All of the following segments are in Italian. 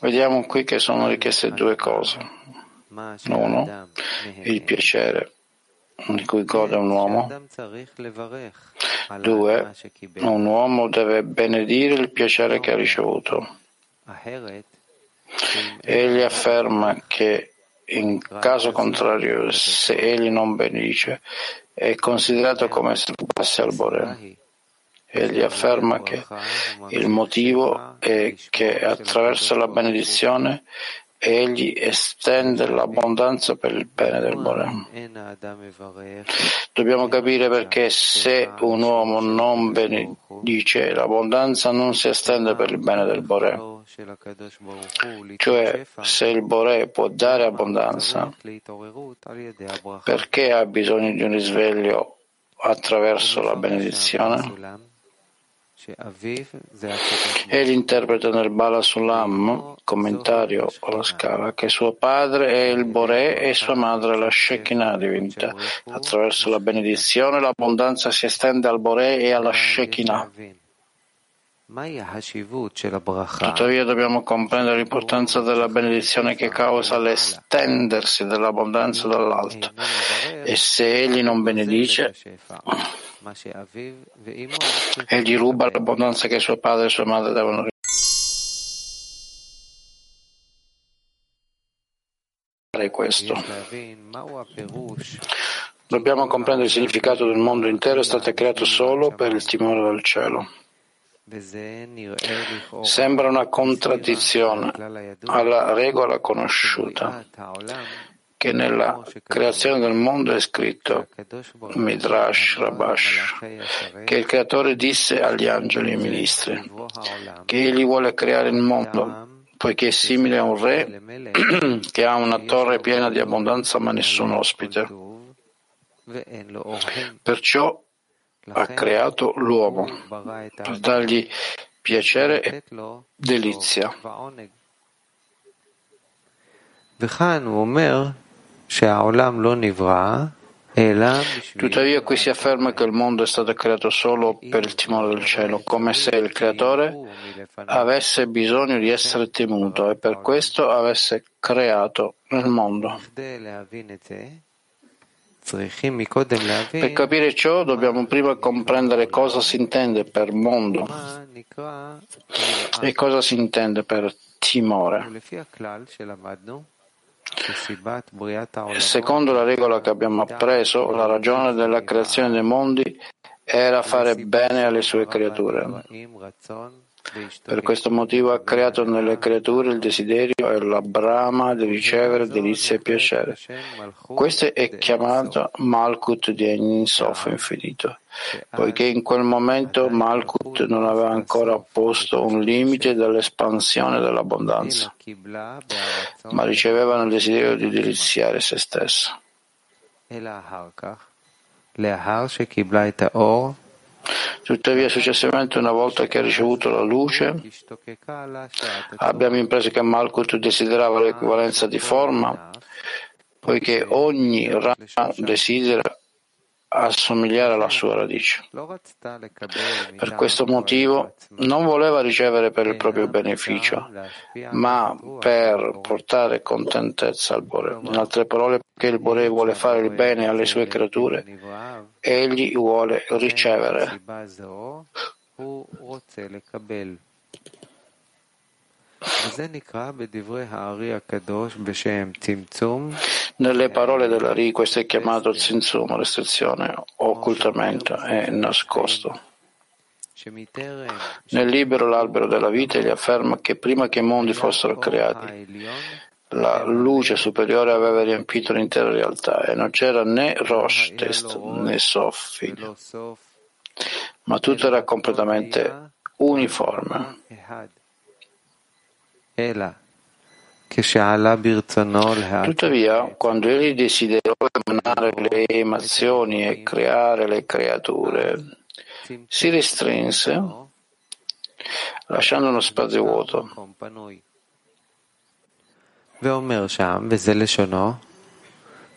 Vediamo qui che sono richieste due cose. Uno, il piacere di cui gode un uomo. Due, un uomo deve benedire il piacere che ha ricevuto. Egli afferma che in caso contrario, se egli non benedice, è considerato come se rubasse al Bore. Egli afferma che il motivo è che attraverso la benedizione egli estende l'abbondanza per il bene del Bore. Dobbiamo capire perché se un uomo non benedice, l'abbondanza non si estende per il bene del Bore. Cioè, se il Bore può dare abbondanza, perché ha bisogno di un risveglio attraverso la benedizione? Egli interpreta nel Bala Sulam, commentario alla scala, che suo padre è il Bore e sua madre la Shekinah divinità. Attraverso la benedizione l'abbondanza si estende al Bore e alla Shekinah. Tuttavia dobbiamo comprendere l'importanza della benedizione che causa l'estendersi dell'abbondanza dall'alto. E se egli non benedice, egli ruba l'abbondanza che suo padre e sua madre devono ricevere. questo. Dobbiamo comprendere il significato del mondo intero è stato creato solo per il timore del cielo. Sembra una contraddizione alla regola conosciuta che nella creazione del mondo è scritto Midrash Rabash che il creatore disse agli angeli e ministri che egli vuole creare il mondo poiché è simile a un re che ha una torre piena di abbondanza ma nessun ospite. Perciò ha creato l'uomo per dargli piacere e delizia. Tuttavia qui si afferma che il mondo è stato creato solo per il timore del cielo, come se il creatore avesse bisogno di essere temuto e per questo avesse creato il mondo. Per capire ciò dobbiamo prima comprendere cosa si intende per mondo e cosa si intende per timore. Secondo la regola che abbiamo appreso, la ragione della creazione dei mondi era fare bene alle sue creature. Per questo motivo ha creato nelle creature il desiderio e la brama di ricevere delizia e piacere. Questo è chiamato Malkut di Ein Sof infinito, poiché in quel momento Malkut non aveva ancora posto un limite dell'espansione dell'abbondanza, ma riceveva il desiderio di deliziare se stessa. Tuttavia, successivamente, una volta che ha ricevuto la luce, abbiamo impreso che Malkut desiderava l'equivalenza di forma, poiché ogni rama desidera assomigliare alla sua radice. Per questo motivo non voleva ricevere per il proprio beneficio, ma per portare contentezza al Bore. In altre parole, perché il Bore vuole fare il bene alle sue creature, egli vuole ricevere. Nelle parole dell'Ari questo è chiamato Zinzum, restrizione, occultamento e nascosto. Nel libro L'albero della vita egli afferma che prima che i mondi fossero creati, la luce superiore aveva riempito l'intera realtà e non c'era né Rosh, test, né Sof, figlio, ma tutto era completamente uniforme. Tuttavia, quando egli desiderò emanare le emozioni e creare le creature, si restrinse lasciando uno spazio vuoto.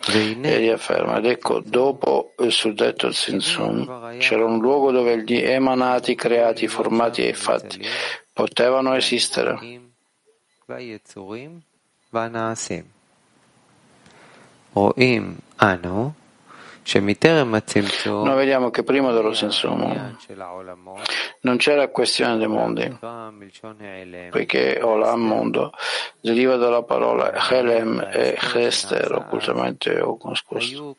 Egli afferma, ed ecco, dopo il suddetto Zinsun, c'era un luogo dove gli emanati, creati, formati e fatti potevano esistere. Noi vediamo che prima dello senso umano non c'era questione dei mondi, poiché Olam mondo deriva dalla parola Helem e Chester, occultamente o nascosto.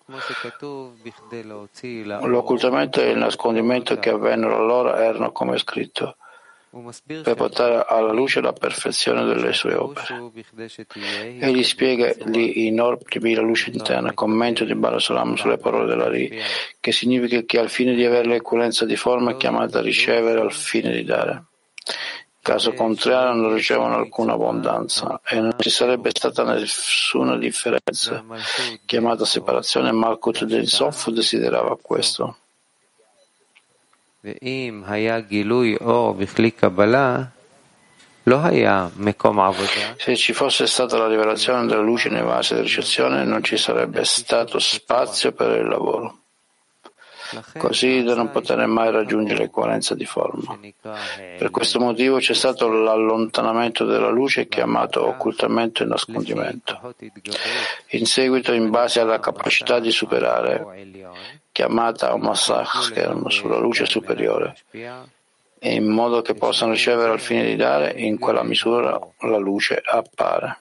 L'occultamento e il nascondimento che avvennero allora erano come scritto per portare alla luce la perfezione delle sue opere. Egli spiega lì in ordini la luce interna, commento di Balasalam sulle parole della Ri, che significa che al fine di avere l'equivalenza di forma è chiamata a ricevere al fine di dare. Caso contrario non ricevono alcuna abbondanza e non ci sarebbe stata nessuna differenza. Chiamata separazione, Malkut del Sof desiderava questo. Se ci fosse stata la rivelazione della luce nei vasi di ricezione, non ci sarebbe stato spazio per il lavoro così da non poter mai raggiungere l'equivalenza di forma. Per questo motivo c'è stato l'allontanamento della luce chiamato occultamento e nascondimento. In seguito, in base alla capacità di superare, chiamata Omasach schermo sulla luce superiore, e in modo che possano ricevere al fine di dare, in quella misura la luce appare.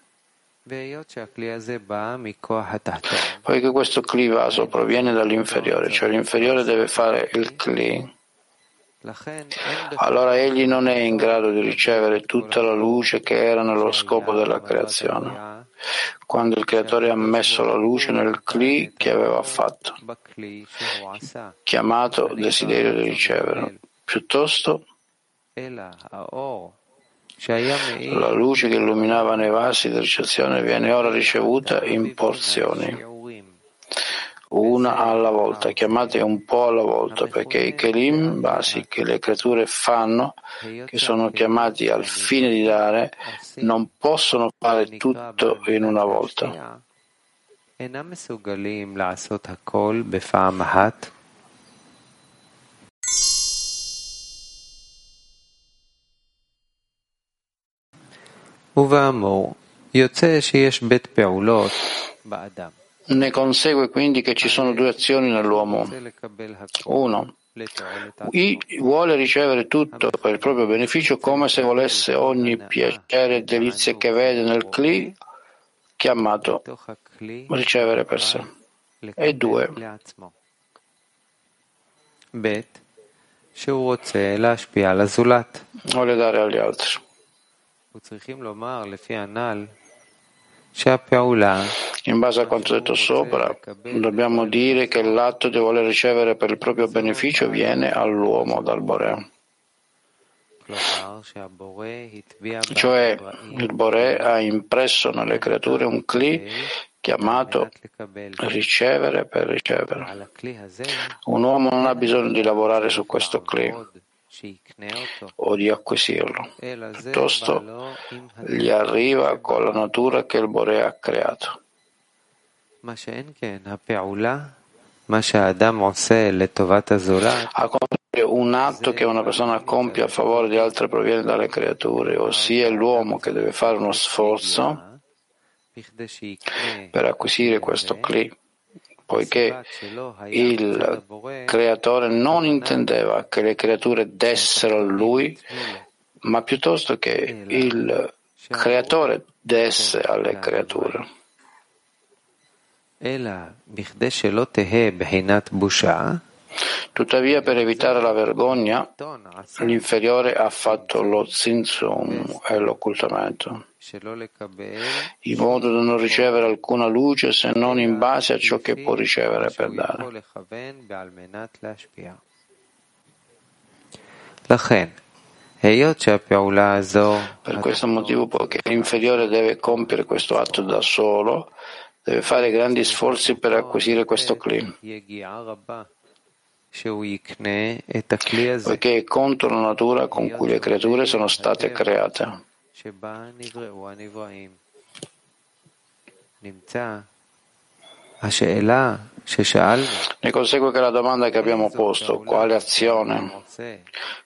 Poiché questo Kli vaso proviene dall'inferiore, cioè l'inferiore deve fare il Kli, allora egli non è in grado di ricevere tutta la luce che era nello scopo della creazione, quando il creatore ha messo la luce nel Kli che aveva fatto, chiamato desiderio di ricevere. Piuttosto, la luce che illuminava nei vasi di ricezione viene ora ricevuta in porzioni, una alla volta, chiamate un po' alla volta, perché i kelim, vasi che le creature fanno, che sono chiamati al fine di dare, non possono fare tutto in una volta. Ne consegue quindi che ci sono due azioni nell'uomo. Uno, vuole ricevere tutto per il proprio beneficio come se volesse ogni piacere e delizia che vede nel Kli chiamato ricevere per sé. E due, vuole dare agli altri. In base a quanto detto sopra, dobbiamo dire che l'atto di voler ricevere per il proprio beneficio viene all'uomo dal Bore. Cioè, il Bore ha impresso nelle creature un Kli chiamato ricevere per ricevere. Un uomo non ha bisogno di lavorare su questo Kli o di acquisirlo, piuttosto gli arriva con la natura che il Bore ha creato. Al contrario, un atto che una persona compie a favore di altre proviene dalle creature, ossia l'uomo che deve fare uno sforzo per acquisire questo Kli poiché il creatore non intendeva che le creature dessero a lui, ma piuttosto che il creatore desse alle creature. Tuttavia, per evitare la vergogna, l'inferiore ha fatto lo zinzum e l'occultamento, in modo da non ricevere alcuna luce se non in base a ciò che può ricevere per dare. Per questo motivo, poiché l'inferiore deve compiere questo atto da solo, deve fare grandi sforzi per acquisire questo clima poiché è contro la natura con cui le creature sono state create. Ne consegue che la domanda che abbiamo posto, quale azione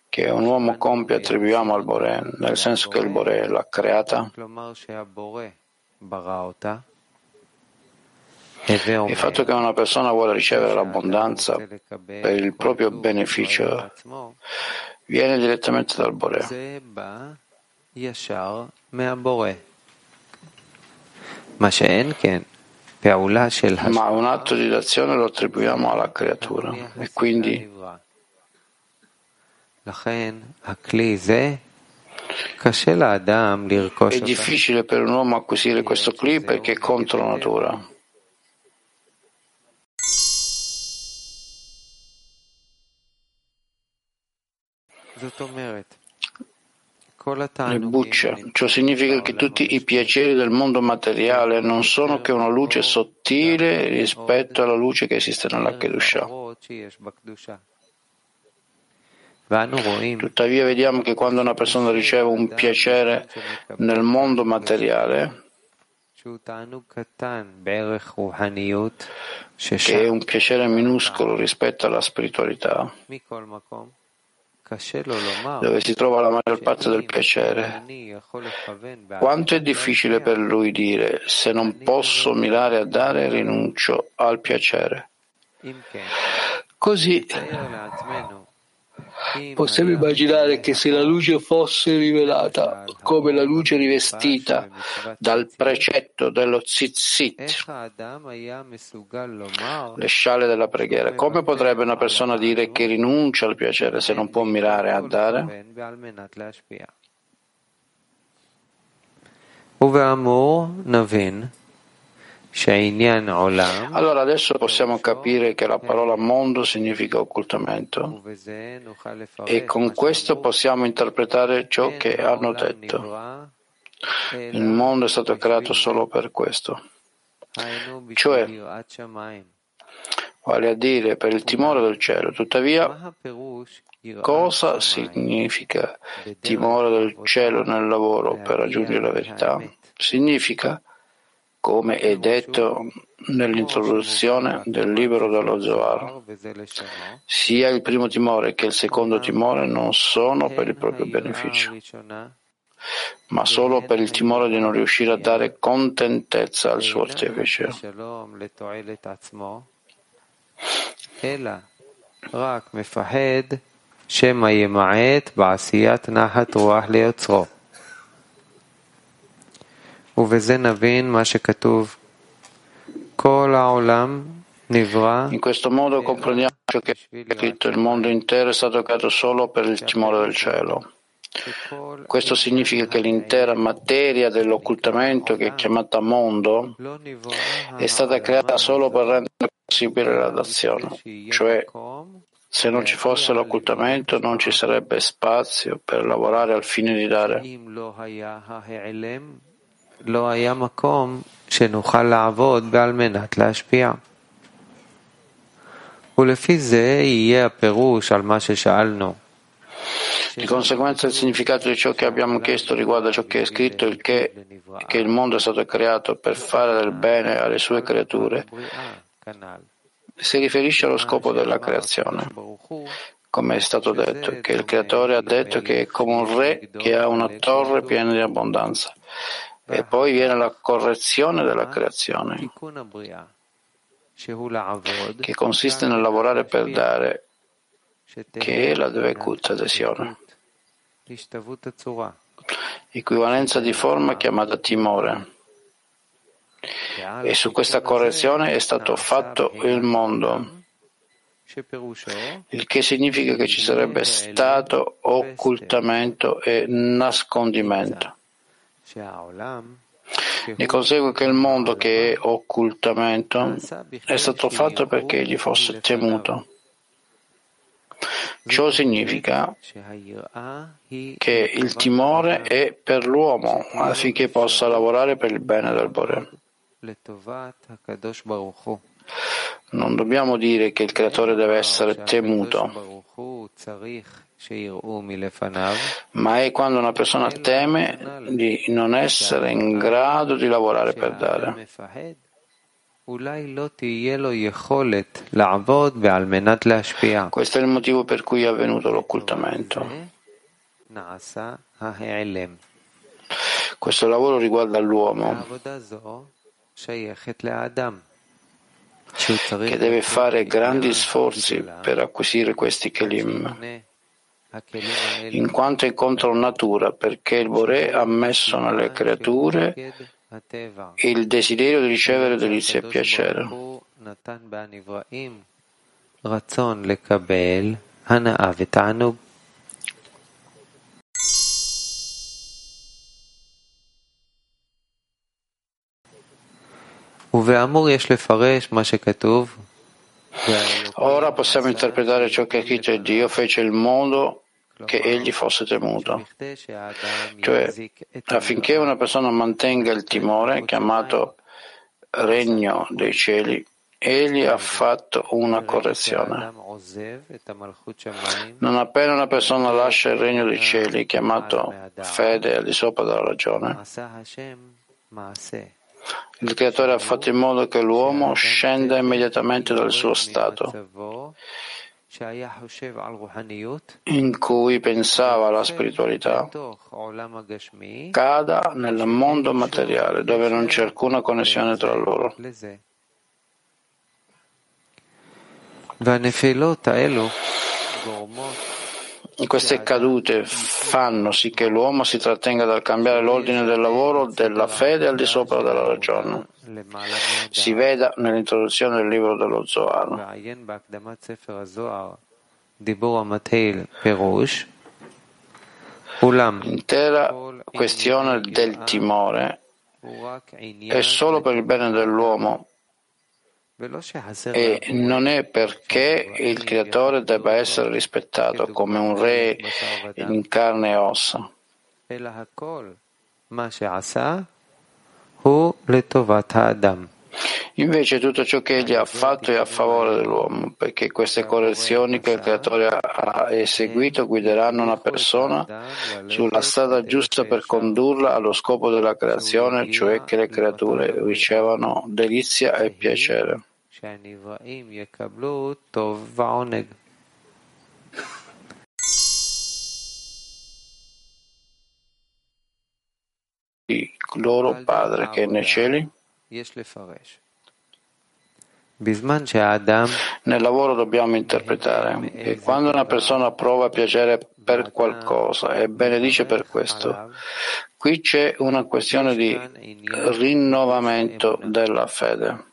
che un uomo compie attribuiamo al Boré, nel senso che il Boré l'ha creata? Il fatto che una persona vuole ricevere l'abbondanza per il proprio beneficio viene direttamente dal Boré. Ma un atto di azione lo attribuiamo alla creatura. e quindi è difficile per un uomo acquisire questo clip perché è contro natura. Le buccia. Ciò significa che tutti i piaceri del mondo materiale non sono che una luce sottile rispetto alla luce che esiste nella Kedusha. Tuttavia vediamo che quando una persona riceve un piacere nel mondo materiale, che è un piacere minuscolo rispetto alla spiritualità, dove si trova la maggior parte del piacere. Quanto è difficile per lui dire se non posso mirare a dare rinuncio al piacere. Così Possiamo immaginare che se la luce fosse rivelata come la luce rivestita dal precetto dello tzitzit, le sciale della preghiera, come potrebbe una persona dire che rinuncia al piacere se non può mirare a dare? Allora adesso possiamo capire che la parola mondo significa occultamento e con questo possiamo interpretare ciò che hanno detto. Il mondo è stato creato solo per questo, cioè vale a dire per il timore del cielo. Tuttavia, cosa significa timore del cielo nel lavoro per raggiungere la verità? Significa come è detto nell'introduzione del libro dello Zohar. Sia il primo timore che il secondo timore non sono per il proprio beneficio, ma solo per il timore di non riuscire a dare contentezza al suo artefice. רק מפחד שמא ימעט בעשיית נחת רוח ליוצרו. In questo modo comprendiamo ciò che è scritto, il mondo intero è stato creato solo per il timore del cielo. Questo significa che l'intera materia dell'occultamento, che è chiamata mondo, è stata creata solo per rendere possibile la dazione, cioè se non ci fosse l'occultamento non ci sarebbe spazio per lavorare al fine di dare. לא היה מקום שנוכל לעבוד על מנת להשפיע. ולפי זה יהיה הפירוש על מה ששאלנו. Di conseguenza il significato di ciò che abbiamo chiesto riguarda ciò che è scritto, il che, che il mondo è stato creato per fare del bene alle sue creature. Si riferisce allo scopo della creazione, come è stato detto, che il creatore ha detto che è come un re che ha una torre piena di abbondanza. e poi viene la correzione della creazione, che consiste nel lavorare per dare, che è la Dvekut adesione. Equivalenza di forma chiamata timore. E su questa correzione è stato fatto il mondo, il che significa che ci sarebbe stato occultamento e nascondimento. Ne consegue che il mondo che è occultamento è stato fatto perché egli fosse temuto. Ciò significa che il timore è per l'uomo affinché possa lavorare per il bene del Bore. Non dobbiamo dire che il creatore deve essere temuto, ma è quando una persona teme di non essere in grado di lavorare per dare. Questo è il motivo per cui è avvenuto l'occultamento. Questo lavoro riguarda l'uomo. Che deve fare grandi sforzi per acquisire questi kelim, in quanto incontrano natura, perché il Bore ha messo nelle creature il desiderio di ricevere delizie e piacere. Ora possiamo interpretare ciò che è scritto e Dio fece il modo che egli fosse temuto, cioè affinché una persona mantenga il timore chiamato regno dei cieli, egli ha fatto una correzione. Non appena una persona lascia il regno dei cieli, chiamato fede al di sopra della ragione, il Creatore ha fatto in modo che l'uomo scenda immediatamente dal suo stato in cui pensava alla spiritualità, cada nel mondo materiale dove non c'è alcuna connessione tra loro. Queste cadute fanno sì che l'uomo si trattenga dal cambiare l'ordine del lavoro della fede al di sopra della ragione. Si veda nell'introduzione del libro dello Zohar. L'intera questione del timore è solo per il bene dell'uomo e non è perché il creatore debba essere rispettato come un re in carne e ossa. Invece tutto ciò che egli ha fatto è a favore dell'uomo, perché queste correzioni che il creatore ha eseguito guideranno una persona sulla strada giusta per condurla allo scopo della creazione, cioè che le creature ricevano delizia e piacere. Il loro Padre che è nei cieli. Nel lavoro dobbiamo interpretare. che quando una persona prova piacere per qualcosa e benedice per questo, qui c'è una questione di rinnovamento della fede.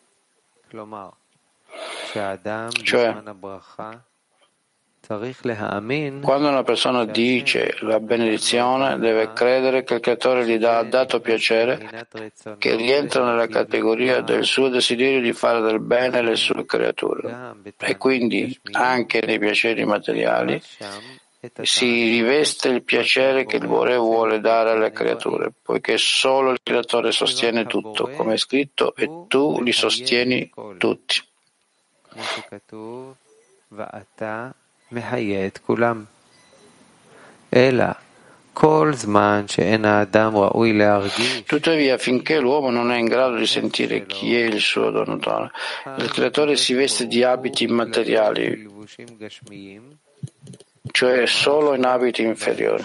Cioè, quando una persona dice la benedizione, deve credere che il Creatore gli ha dato piacere, che rientra nella categoria del suo desiderio di fare del bene alle sue creature. E quindi anche nei piaceri materiali si riveste il piacere che il Bore vuole dare alle creature, poiché solo il Creatore sostiene tutto, come è scritto, e tu li sostieni tutti. Tuttavia, finché l'uomo non è in grado di sentire chi è il suo donatore, il creatore si veste di abiti immateriali cioè solo in abiti inferiori,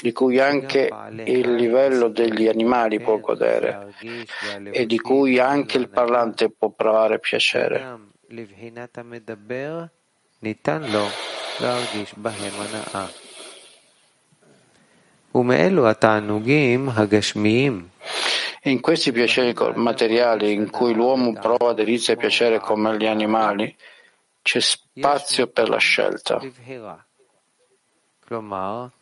di cui anche il livello degli animali può godere e di cui anche il parlante può provare piacere. In questi piaceri materiali in cui l'uomo prova delizia e piacere come gli animali, c'è spazio per la scelta.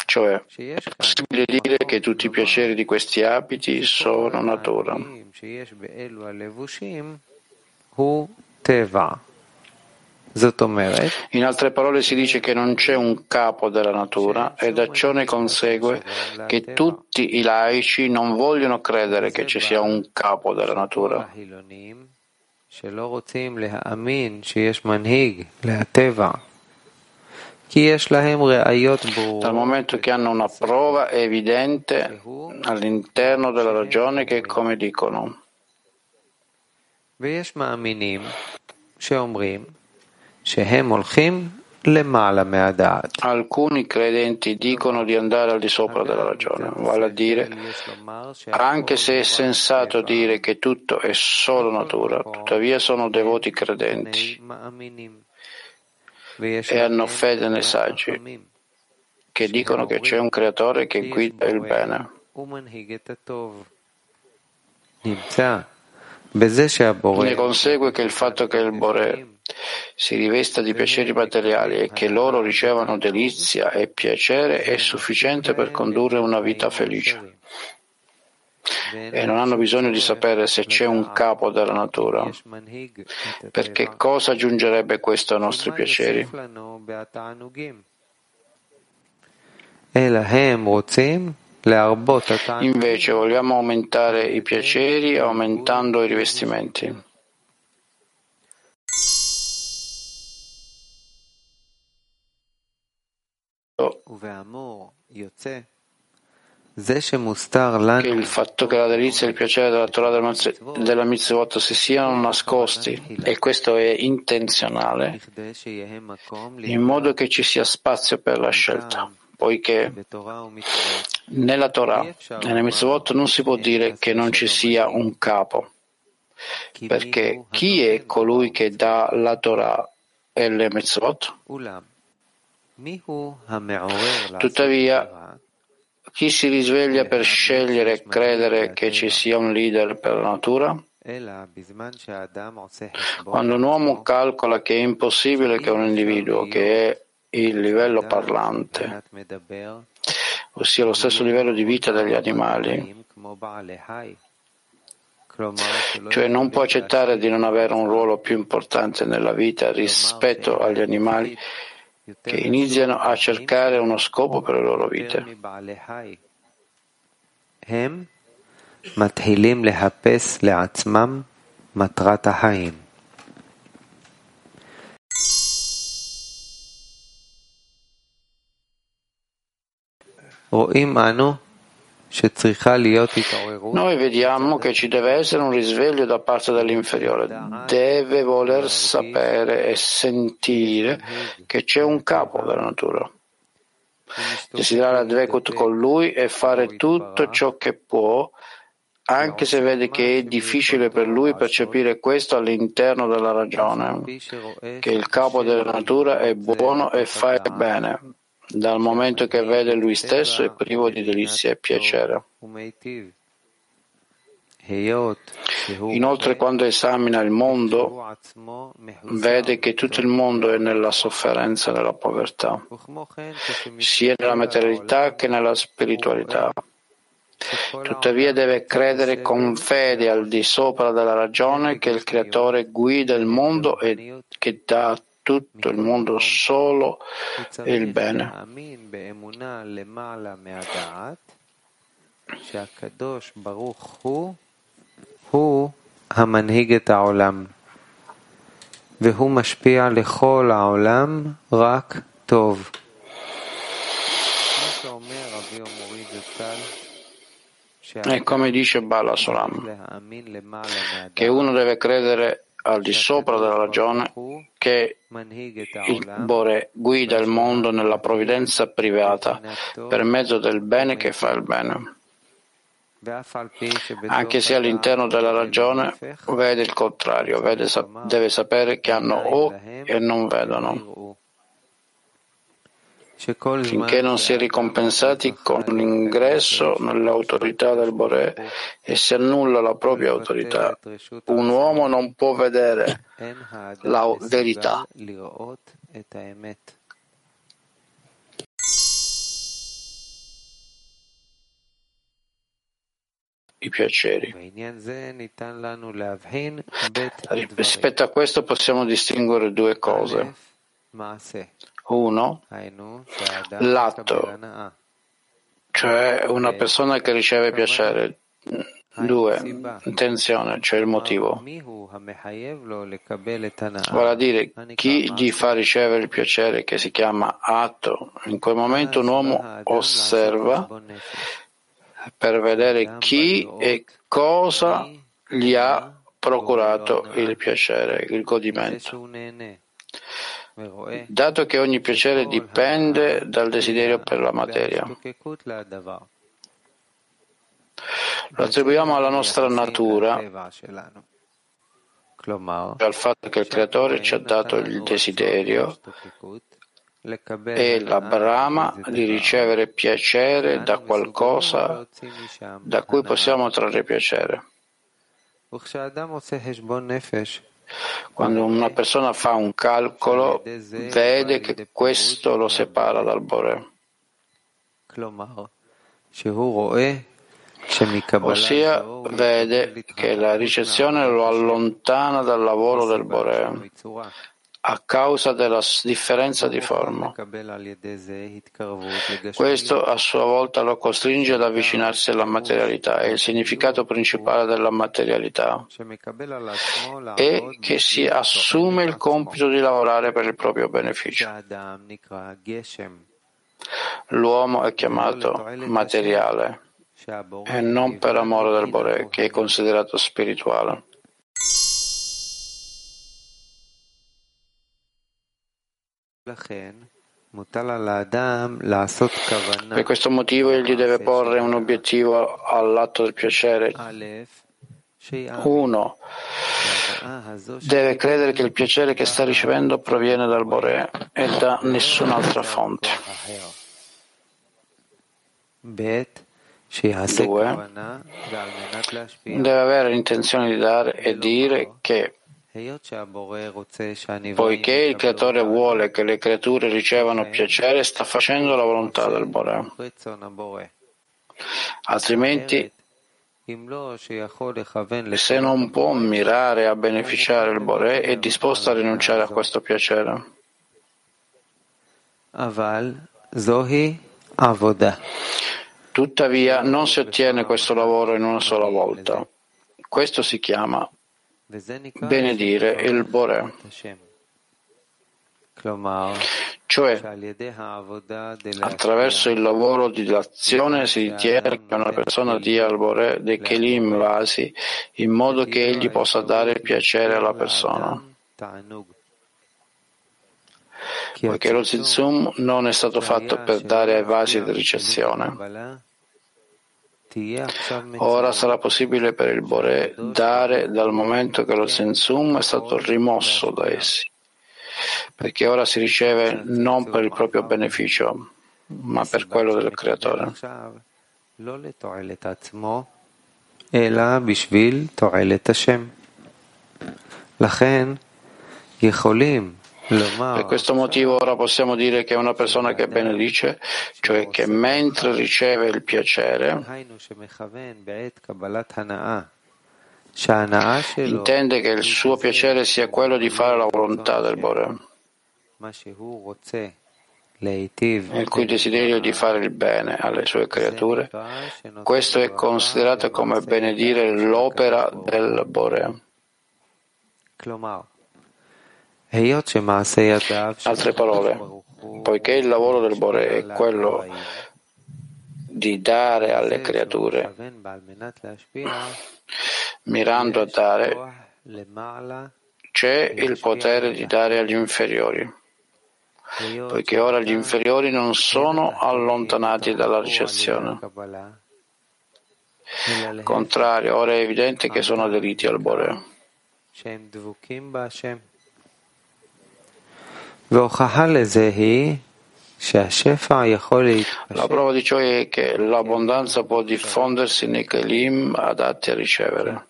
Cioè, è possibile dire che tutti i piaceri di questi abiti sono natura. In altre parole si dice che non c'è un capo della natura e da ciò ne consegue che tutti i laici non vogliono credere che ci sia un capo della natura. Dal momento che hanno una prova evidente all'interno della ragione che, come dicono, ויש מאמינים שאומרים שהם הולכים למעלה מהדעת. Alcuni credenti dicono di andare al di sopra della ragione, vale a dire, anche se è sensato dire che tutto è solo natura, tuttavia sono devoti credenti e hanno fede nei saggi che dicono che c'è un creatore che guida il bene. Ne consegue che il fatto che il Bore si rivesta di piaceri materiali e che loro ricevano delizia e piacere è sufficiente per condurre una vita felice. E non hanno bisogno di sapere se c'è un capo della natura, perché cosa aggiungerebbe questo ai nostri piaceri? Invece vogliamo aumentare i piaceri aumentando i rivestimenti. Che il fatto che la delizia e il piacere della Torah della mitzvot si siano nascosti, e questo è intenzionale, in modo che ci sia spazio per la scelta, poiché nella Torah e nelle mitzvot non si può dire che non ci sia un capo, perché chi è colui che dà la Torah e le mitzvot? Tuttavia, chi si risveglia per scegliere e credere che ci sia un leader per la natura? Quando un uomo calcola che è impossibile che un individuo che è il livello parlante, ossia lo stesso livello di vita degli animali, cioè non può accettare di non avere un ruolo più importante nella vita rispetto agli animali, che iniziano a cercare uno scopo per le loro vite. מתחילים לחפש לעצמם מטרת החיים. רואים אנו noi vediamo che ci deve essere un risveglio da parte dell'inferiore, deve voler sapere e sentire che c'è un capo della natura. Desiderare Advekut con lui e fare tutto ciò che può, anche se vede che è difficile per lui percepire questo all'interno della ragione, che il capo della natura è buono e fa bene dal momento che vede lui stesso è privo di delizia e piacere. Inoltre, quando esamina il mondo, vede che tutto il mondo è nella sofferenza e nella povertà, sia nella materialità che nella spiritualità. Tuttavia deve credere con fede al di sopra della ragione che il Creatore guida il mondo e che dà tutto il mondo solo il bene. הוא המנהיג את העולם, והוא משפיע לכל העולם רק טוב. E come dice Bala Solam, che uno deve credere al di sopra della ragione che il Bore guida il mondo nella provvidenza privata per mezzo del bene che fa il bene. Anche se all'interno della ragione vede il contrario, vede, deve sapere che hanno occhi e non vedono finché non si è ricompensati con l'ingresso nell'autorità del Boré e si annulla la propria autorità. Un uomo non può vedere la verità. I piaceri. Rispetto a questo possiamo distinguere due cose. Uno, l'atto, cioè una persona che riceve piacere. Due, intenzione, cioè il motivo. Vale a dire, chi gli fa ricevere il piacere, che si chiama atto, in quel momento un uomo osserva per vedere chi e cosa gli ha procurato il piacere, il godimento. Dato che ogni piacere dipende dal desiderio per la materia, lo attribuiamo alla nostra natura, al fatto che il Creatore ci ha dato il desiderio e la brama di ricevere piacere da qualcosa da cui possiamo trarre piacere. Quando una persona fa un calcolo, vede che questo lo separa dal Bore. Ossia, vede che la ricezione lo allontana dal lavoro del Bore a causa della differenza di forma. Questo a sua volta lo costringe ad avvicinarsi alla materialità e il significato principale della materialità è che si assume il compito di lavorare per il proprio beneficio. L'uomo è chiamato materiale e non per amore del Bore, che è considerato spirituale. Per questo motivo egli deve porre un obiettivo all'atto del piacere. Uno deve credere che il piacere che sta ricevendo proviene dal Bore e da nessun'altra fonte. Due, deve avere l'intenzione di dare e dire che Poiché il Creatore vuole che le creature ricevano piacere, sta facendo la volontà del Bore. Altrimenti, se non può mirare a beneficiare il Bore, è disposto a rinunciare a questo piacere. Tuttavia, non si ottiene questo lavoro in una sola volta. Questo si chiama benedire il Bore. Cioè, attraverso il lavoro di azione si ritiene che una persona dia al Bore dei Kelim vasi in modo che egli possa dare piacere alla persona. Poiché lo Zizum non è stato fatto per dare ai vasi di ricezione. Ora sarà possibile per il Bore dare dal momento che lo Sensum è stato rimosso da essi, perché ora si riceve non per il proprio beneficio, ma per quello del Creatore. לכן יכולים per questo motivo ora possiamo dire che una persona che benedice, cioè che mentre riceve il piacere, intende che il suo piacere sia quello di fare la volontà del Bore, il cui desiderio di fare il bene alle sue creature, questo è considerato come benedire l'opera del Bore. Altre parole, poiché il lavoro del Bore è quello di dare alle creature, mirando a dare, c'è il potere di dare agli inferiori, poiché ora gli inferiori non sono allontanati dalla ricezione. Contrario, ora è evidente che sono aderiti al Bore. La prova di ciò è che l'abbondanza può diffondersi nei Kelim adatti a ricevere,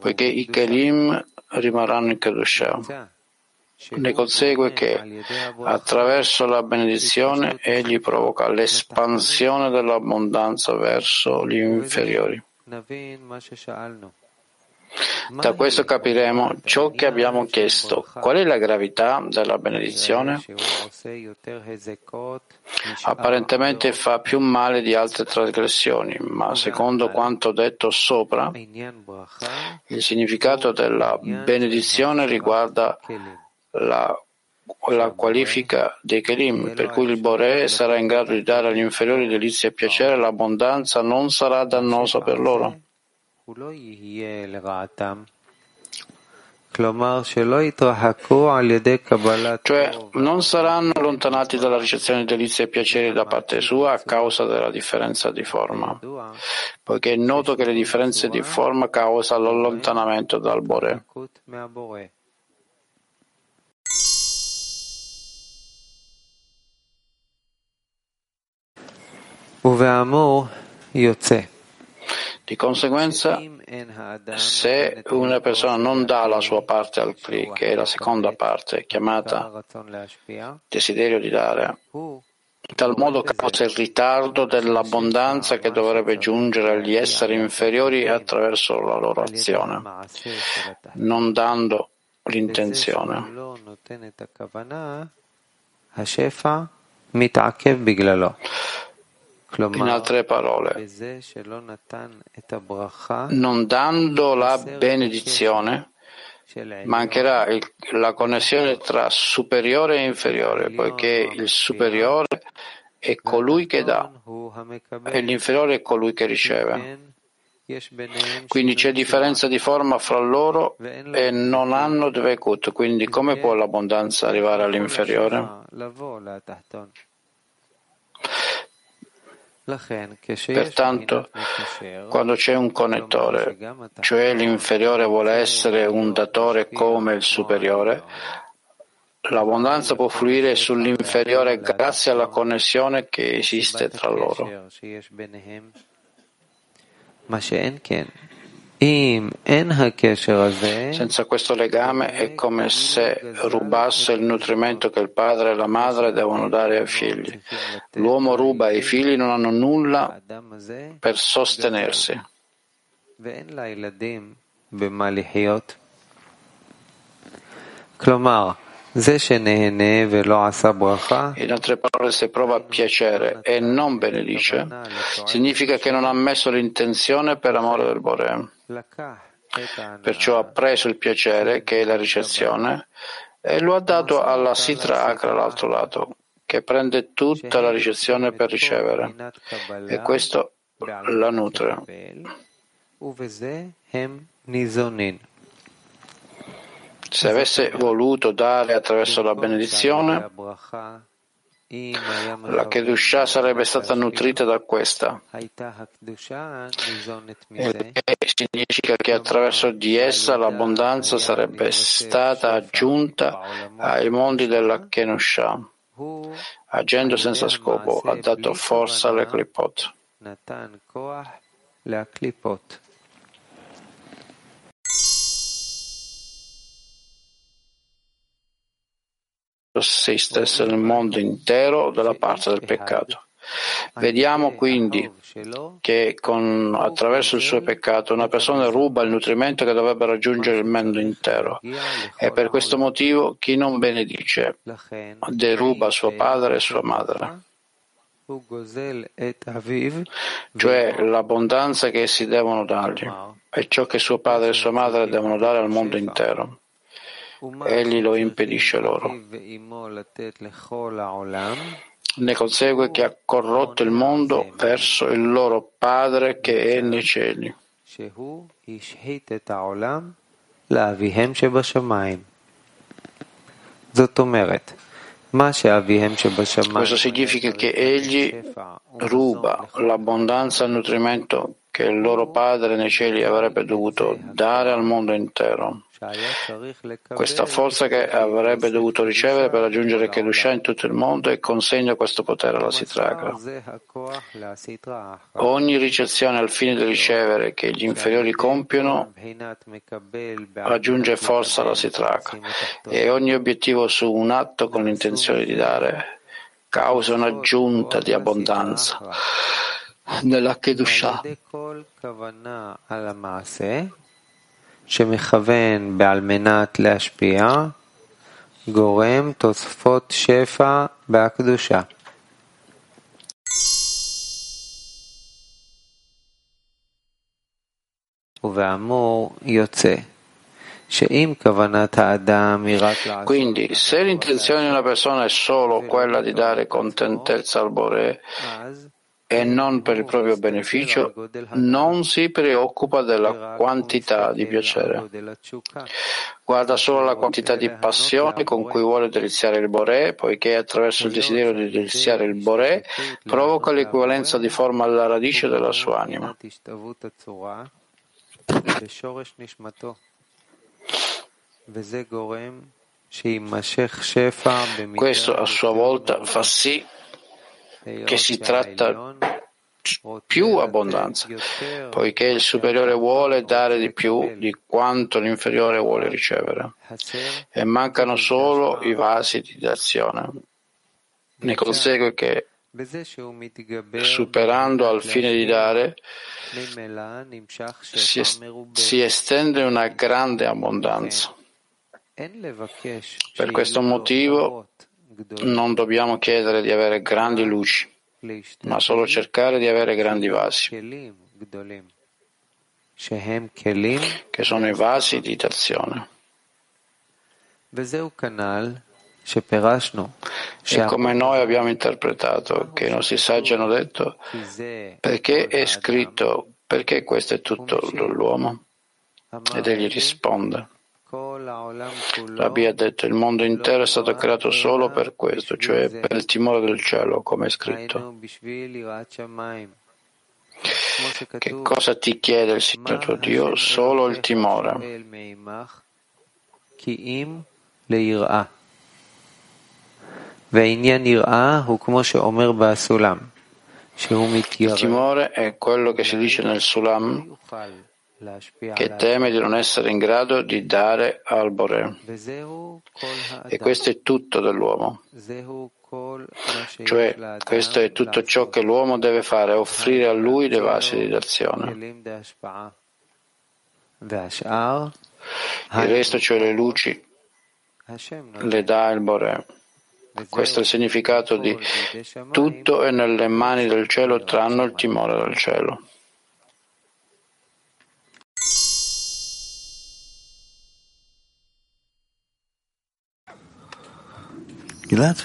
poiché i Kelim rimarranno in Kedusha. Ne consegue che attraverso la benedizione egli provoca l'espansione dell'abbondanza verso gli inferiori. Da questo capiremo ciò che abbiamo chiesto. Qual è la gravità della benedizione? Apparentemente fa più male di altre trasgressioni, ma secondo quanto detto sopra, il significato della benedizione riguarda la la qualifica dei Kelim, per cui il Bore sarà in grado di dare agli inferiori delizie e piacere, l'abbondanza non sarà dannosa per loro. Cioè non saranno allontanati dalla ricezione di delizie e piaceri da parte sua a causa della differenza di forma, poiché è noto che le differenze di forma causano l'allontanamento dal Bore. Di conseguenza, se una persona non dà la sua parte al Kli, che è la seconda parte, chiamata desiderio di dare, in tal modo causa il ritardo dell'abbondanza che dovrebbe giungere agli esseri inferiori attraverso la loro azione, non dando l'intenzione. In altre parole, non dando la benedizione, mancherà il, la connessione tra superiore e inferiore, poiché il superiore è colui che dà e l'inferiore è colui che riceve. Quindi c'è differenza di forma fra loro e non hanno dvekut, quindi come può l'abbondanza arrivare all'inferiore? Pertanto, quando c'è un connettore, cioè l'inferiore vuole essere un datore come il superiore, l'abbondanza può fluire sull'inferiore grazie alla connessione che esiste tra loro. Senza questo legame è come se rubasse il nutrimento che il padre e la madre devono dare ai figli. L'uomo ruba e i figli non hanno nulla per sostenersi. Clomar, in altre parole, se prova piacere e non benedice, significa che non ha messo l'intenzione per amore del Bore. Perciò ha preso il piacere, che è la ricezione, e lo ha dato alla Sitra Akra all'altro lato, che prende tutta la ricezione per ricevere, e questo la nutre. Se avesse voluto dare attraverso la benedizione, la Kedusha sarebbe stata nutrita da questa. Che significa che attraverso di essa l'abbondanza sarebbe stata aggiunta ai mondi della Kenusha. Agendo senza scopo, ha dato forza alle clipot. Se stesso nel mondo intero dalla parte del peccato. Vediamo quindi che con, attraverso il suo peccato una persona ruba il nutrimento che dovrebbe raggiungere il mondo intero. E per questo motivo chi non benedice deruba suo padre e sua madre. Cioè l'abbondanza che essi devono dargli e ciò che suo padre e sua madre devono dare al mondo intero egli lo impedisce loro. Ne consegue che ha corrotto il mondo verso il loro Padre che è nei cieli. Questo significa che egli ruba l'abbondanza e il nutrimento che il loro padre nei cieli avrebbe dovuto dare al mondo intero. Questa forza che avrebbe dovuto ricevere per raggiungere Kedusha in tutto il mondo e consegna questo potere alla Sitragra. Ogni ricezione al fine di ricevere che gli inferiori compiono raggiunge forza alla Sitragra e ogni obiettivo su un atto con l'intenzione di dare causa un'aggiunta di abbondanza nella Kedusha. שמכוון בעל מנת להשפיע, גורם תוספות שפע בהקדושה. ובאמור יוצא Quindi, se l'intenzione di una persona è solo quella di dare contentezza al Bore, e non per il proprio beneficio, non si preoccupa della quantità di piacere. Guarda solo la quantità di passione con cui vuole deliziare il Boré, poiché attraverso il desiderio di deliziare il Boré provoca l'equivalenza di forma alla radice della sua anima. Questo a sua volta fa sì che si tratta più abbondanza, poiché il superiore vuole dare di più di quanto l'inferiore vuole ricevere. e mancano solo i vasi di d'azione. Ne consegue che superando al fine di dare si, est- si estende una grande abbondanza. Per questo motivo non dobbiamo chiedere di avere grandi luci, ma solo cercare di avere grandi vasi, che sono i vasi di d'azione. E come noi abbiamo interpretato, che i nostri saggi hanno detto, perché è scritto, perché questo è tutto l'uomo? Ed egli risponde. Rabbi ha detto il mondo intero è stato creato solo per questo, cioè per il timore del cielo, come è scritto. Che cosa ti chiede il Signore tuo Dio? Solo il timore. Il timore è quello che si dice nel Sulam che teme di non essere in grado di dare al Bore. E questo è tutto dell'uomo. Cioè, questo è tutto ciò che l'uomo deve fare, offrire a lui dei vasi di d'azione. Il resto, cioè le luci, le dà il Bore. Questo è il significato di tutto è nelle mani del cielo tranne il timore del cielo. גלעד?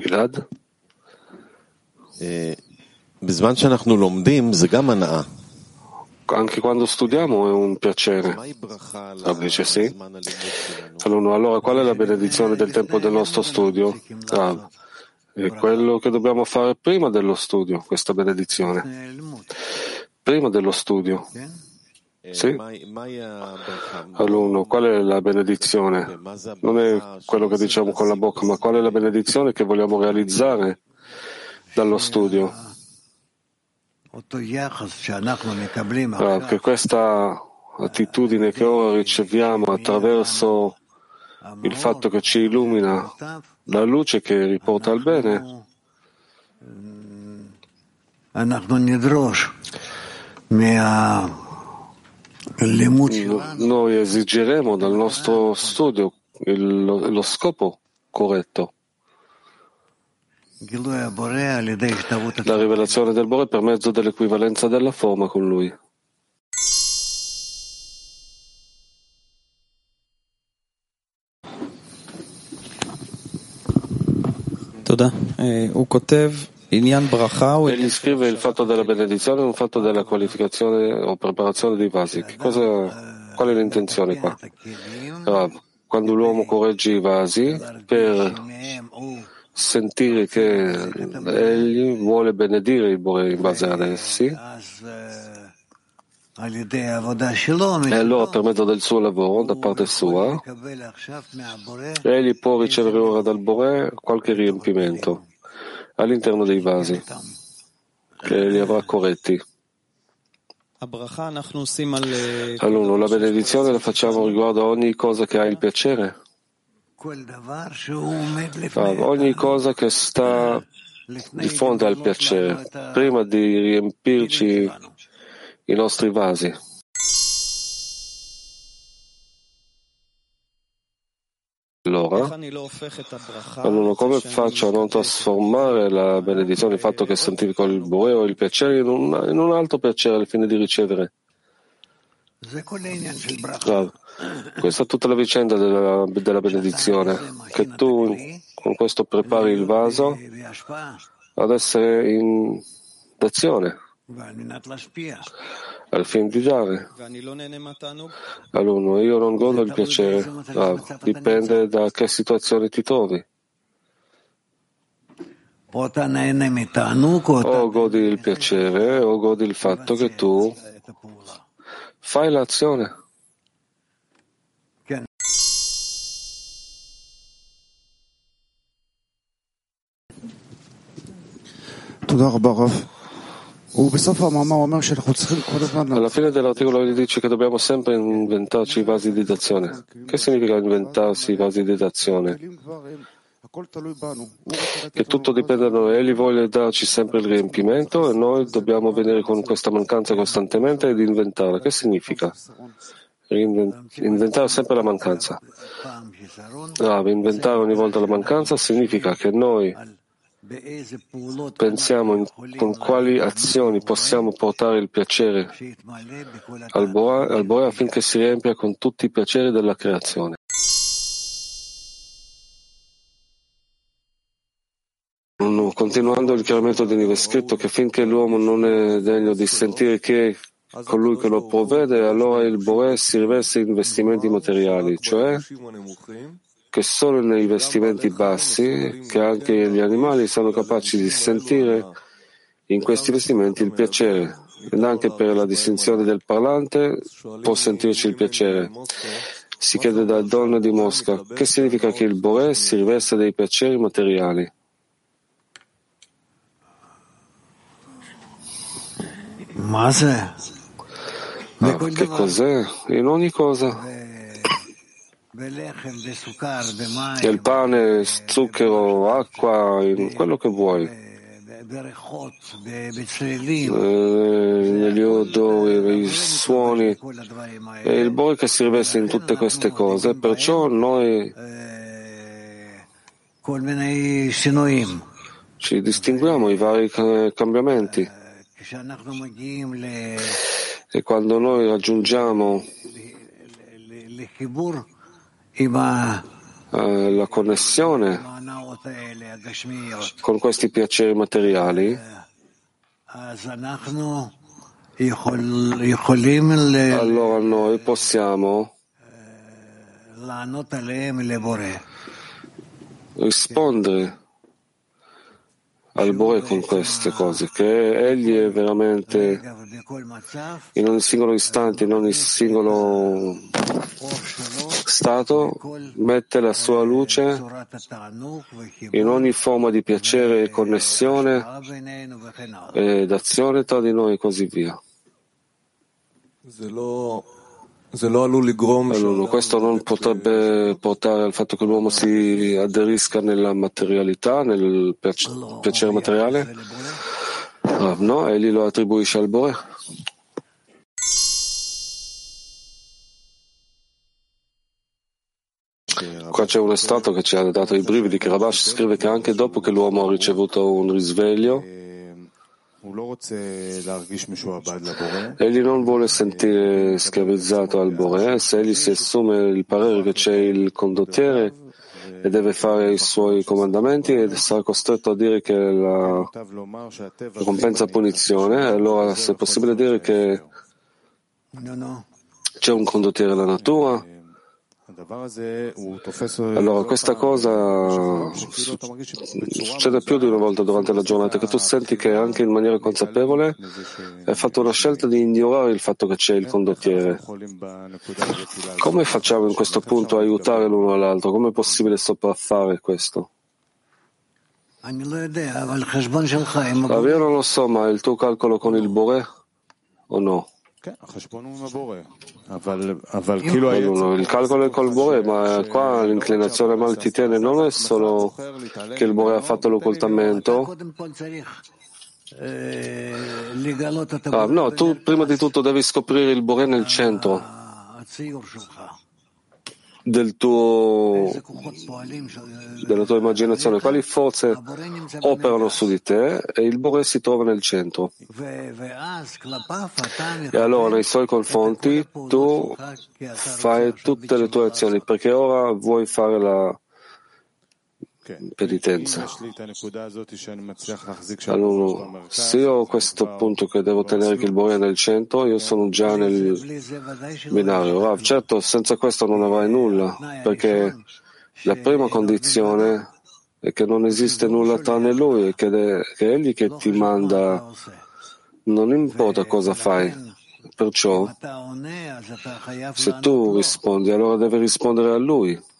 גלעד? בזמן שאנחנו לומדים זה גם הנאה. Anche quando studiamo è un piacere. Rabbi dice sì. Allora, qual è la benedizione del tempo del nostro studio? Ah, è quello che dobbiamo fare prima dello studio, questa benedizione. Prima dello studio. Sì? All'uno, qual è la benedizione? Non è quello che diciamo con la bocca, ma qual è la benedizione che vogliamo realizzare dallo studio? Ah, che questa attitudine che ora riceviamo attraverso il fatto che ci illumina la luce che riporta al bene, noi esigeremo dal nostro studio il, lo scopo corretto. La rivelazione del Bore per mezzo dell'equivalenza della forma con lui. תודה. הוא כותב Egli scrive il fatto della benedizione è un fatto della qualificazione o preparazione dei vasi. Cosa, qual è l'intenzione qua? Quando l'uomo corregge i vasi per sentire che egli vuole benedire il Bore in base ad essi, e allora per mezzo del suo lavoro, da parte sua, egli può ricevere ora dal Bore qualche riempimento all'interno dei vasi che li avrà corretti. Allora, la benedizione la facciamo riguardo a ogni cosa che ha il piacere, a ogni cosa che sta di fronte al piacere, prima di riempirci i nostri vasi. Allora, allora, come faccio a non trasformare la benedizione, il fatto che santifico il Bore o il piacere in un, in un altro piacere al fine di ricevere? Questa è tutta la vicenda della, della benedizione, che tu con questo prepari il vaso ad essere in, d'azione al fine di dare. All'uno, io non godo il piacere. Ah, dipende da che situazione ti trovi. O godi il piacere o godi il fatto che tu fai l'azione. Alla fine dell'articolo egli dice che dobbiamo sempre inventarci i vasi di dazione. Che significa inventarsi i vasi di dazione? Che tutto dipende da noi. Egli vuole darci sempre il riempimento e noi dobbiamo venire con questa mancanza costantemente ed inventarla. Che significa? Inventare sempre la mancanza. Ah, inventare ogni volta la mancanza significa che noi Pensiamo in, con quali azioni possiamo portare il piacere al Boa, affinché si riempia con tutti i piaceri della creazione. Continuando il chiarimento di Nive è scritto che finché l'uomo non è degno di sentire che colui che lo provvede, allora il Boe si riveste in vestimenti materiali, cioè che solo nei vestimenti bassi, che anche gli animali sono capaci di sentire in questi vestimenti il piacere. Ed anche per la distinzione del parlante può sentirci il piacere. Si chiede da donna di Mosca, che significa che il Boré si riveste dei piaceri materiali? Ma ah, che cos'è? In ogni cosa. Il pane, zucchero, acqua, quello che vuoi. Eh, negli odori, nei suoni. E il Bore che si riveste in tutte queste cose, perciò noi ci distinguiamo i vari cambiamenti. E quando noi raggiungiamo la connessione con questi piaceri materiali, allora noi possiamo rispondere al Bore con queste cose, che Egli è veramente in ogni singolo istante, in ogni singolo stato, mette la sua luce in ogni forma di piacere e connessione ed azione tra di noi e così via. Allora, questo non potrebbe portare al fatto che l'uomo si aderisca nella materialità, nel piacere materiale? Ah, no, egli lo attribuisce al Bore. Qua c'è un estratto che ci ha dato i brividi che Rabash scrive che anche dopo che l'uomo ha ricevuto un risveglio, Egli non vuole sentire schiavizzato al Bore, se egli si assume il parere che c'è il condottiere e deve fare i suoi comandamenti e sarà costretto a dire che la compensa punizione, allora se è possibile dire che c'è un condottiere della natura, allora, questa cosa succede più di una volta durante la giornata, che tu senti che anche in maniera consapevole hai fatto una scelta di ignorare il fatto che c'è il condottiere. Come facciamo in questo punto a aiutare l'uno all'altro? Come è possibile sopraffare questo? Allora, io non lo so, ma il tuo calcolo con il Bore o no? Il calcolo è col Bore, ma qua l'inclinazione mal ti tiene non è solo che il Bore ha fatto l'occultamento. Ah, no, tu prima di tutto devi scoprire il Bore nel centro del tuo, della tua immaginazione, quali forze operano su di te e il Bore si trova nel centro. E allora nei suoi confronti tu fai tutte le tue azioni perché ora vuoi fare la, penitenza. Allora, se io ho questo punto che devo tenere che il è nel centro, io sono già nel binario. Rav, certo, senza questo non avrai nulla, perché la prima condizione è che non esiste nulla tranne lui, è, che è egli che ti manda, non importa cosa fai. Perciò, se tu rispondi, allora devi rispondere a lui.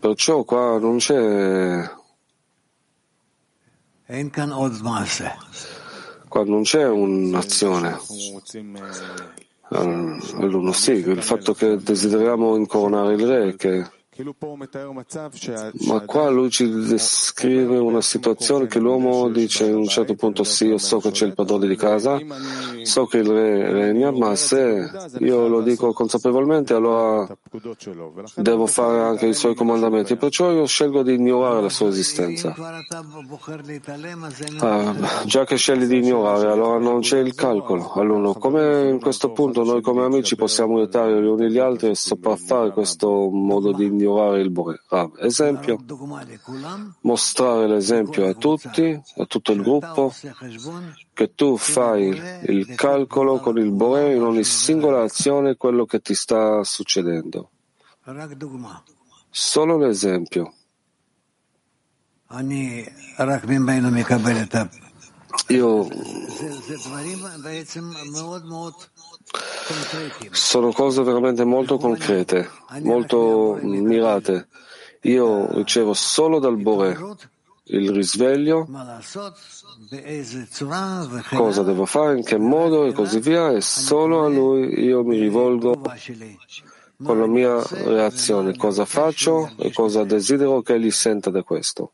Perciò qua non c'è qua non c'è un'azione. Allora sì, il fatto che desideriamo incoronare il re, che ma qua lui ci descrive una situazione che l'uomo dice a un certo punto sì, io so che c'è il padrone di casa, so che il re regna, ma se io lo dico consapevolmente allora devo fare anche i suoi comandamenti, perciò io scelgo di ignorare la sua esistenza. Ah, già che scegli di ignorare, allora non c'è il calcolo. Allora, come in questo punto noi come amici possiamo aiutare gli uni gli altri e sopraffare questo modo di ignorare migliorare il Bore. Rav. Esempio, mostrare l'esempio a tutti, a tutto il gruppo, che tu fai il calcolo con il Bore in ogni singola azione quello che ti sta succedendo. Solo l'esempio. Io sono cose veramente molto concrete, molto mirate. Io ricevo solo dal Bore il risveglio, cosa devo fare, in che modo? E così via, e solo a lui io mi rivolgo con la mia reazione, cosa faccio? E cosa desidero che egli senta da questo.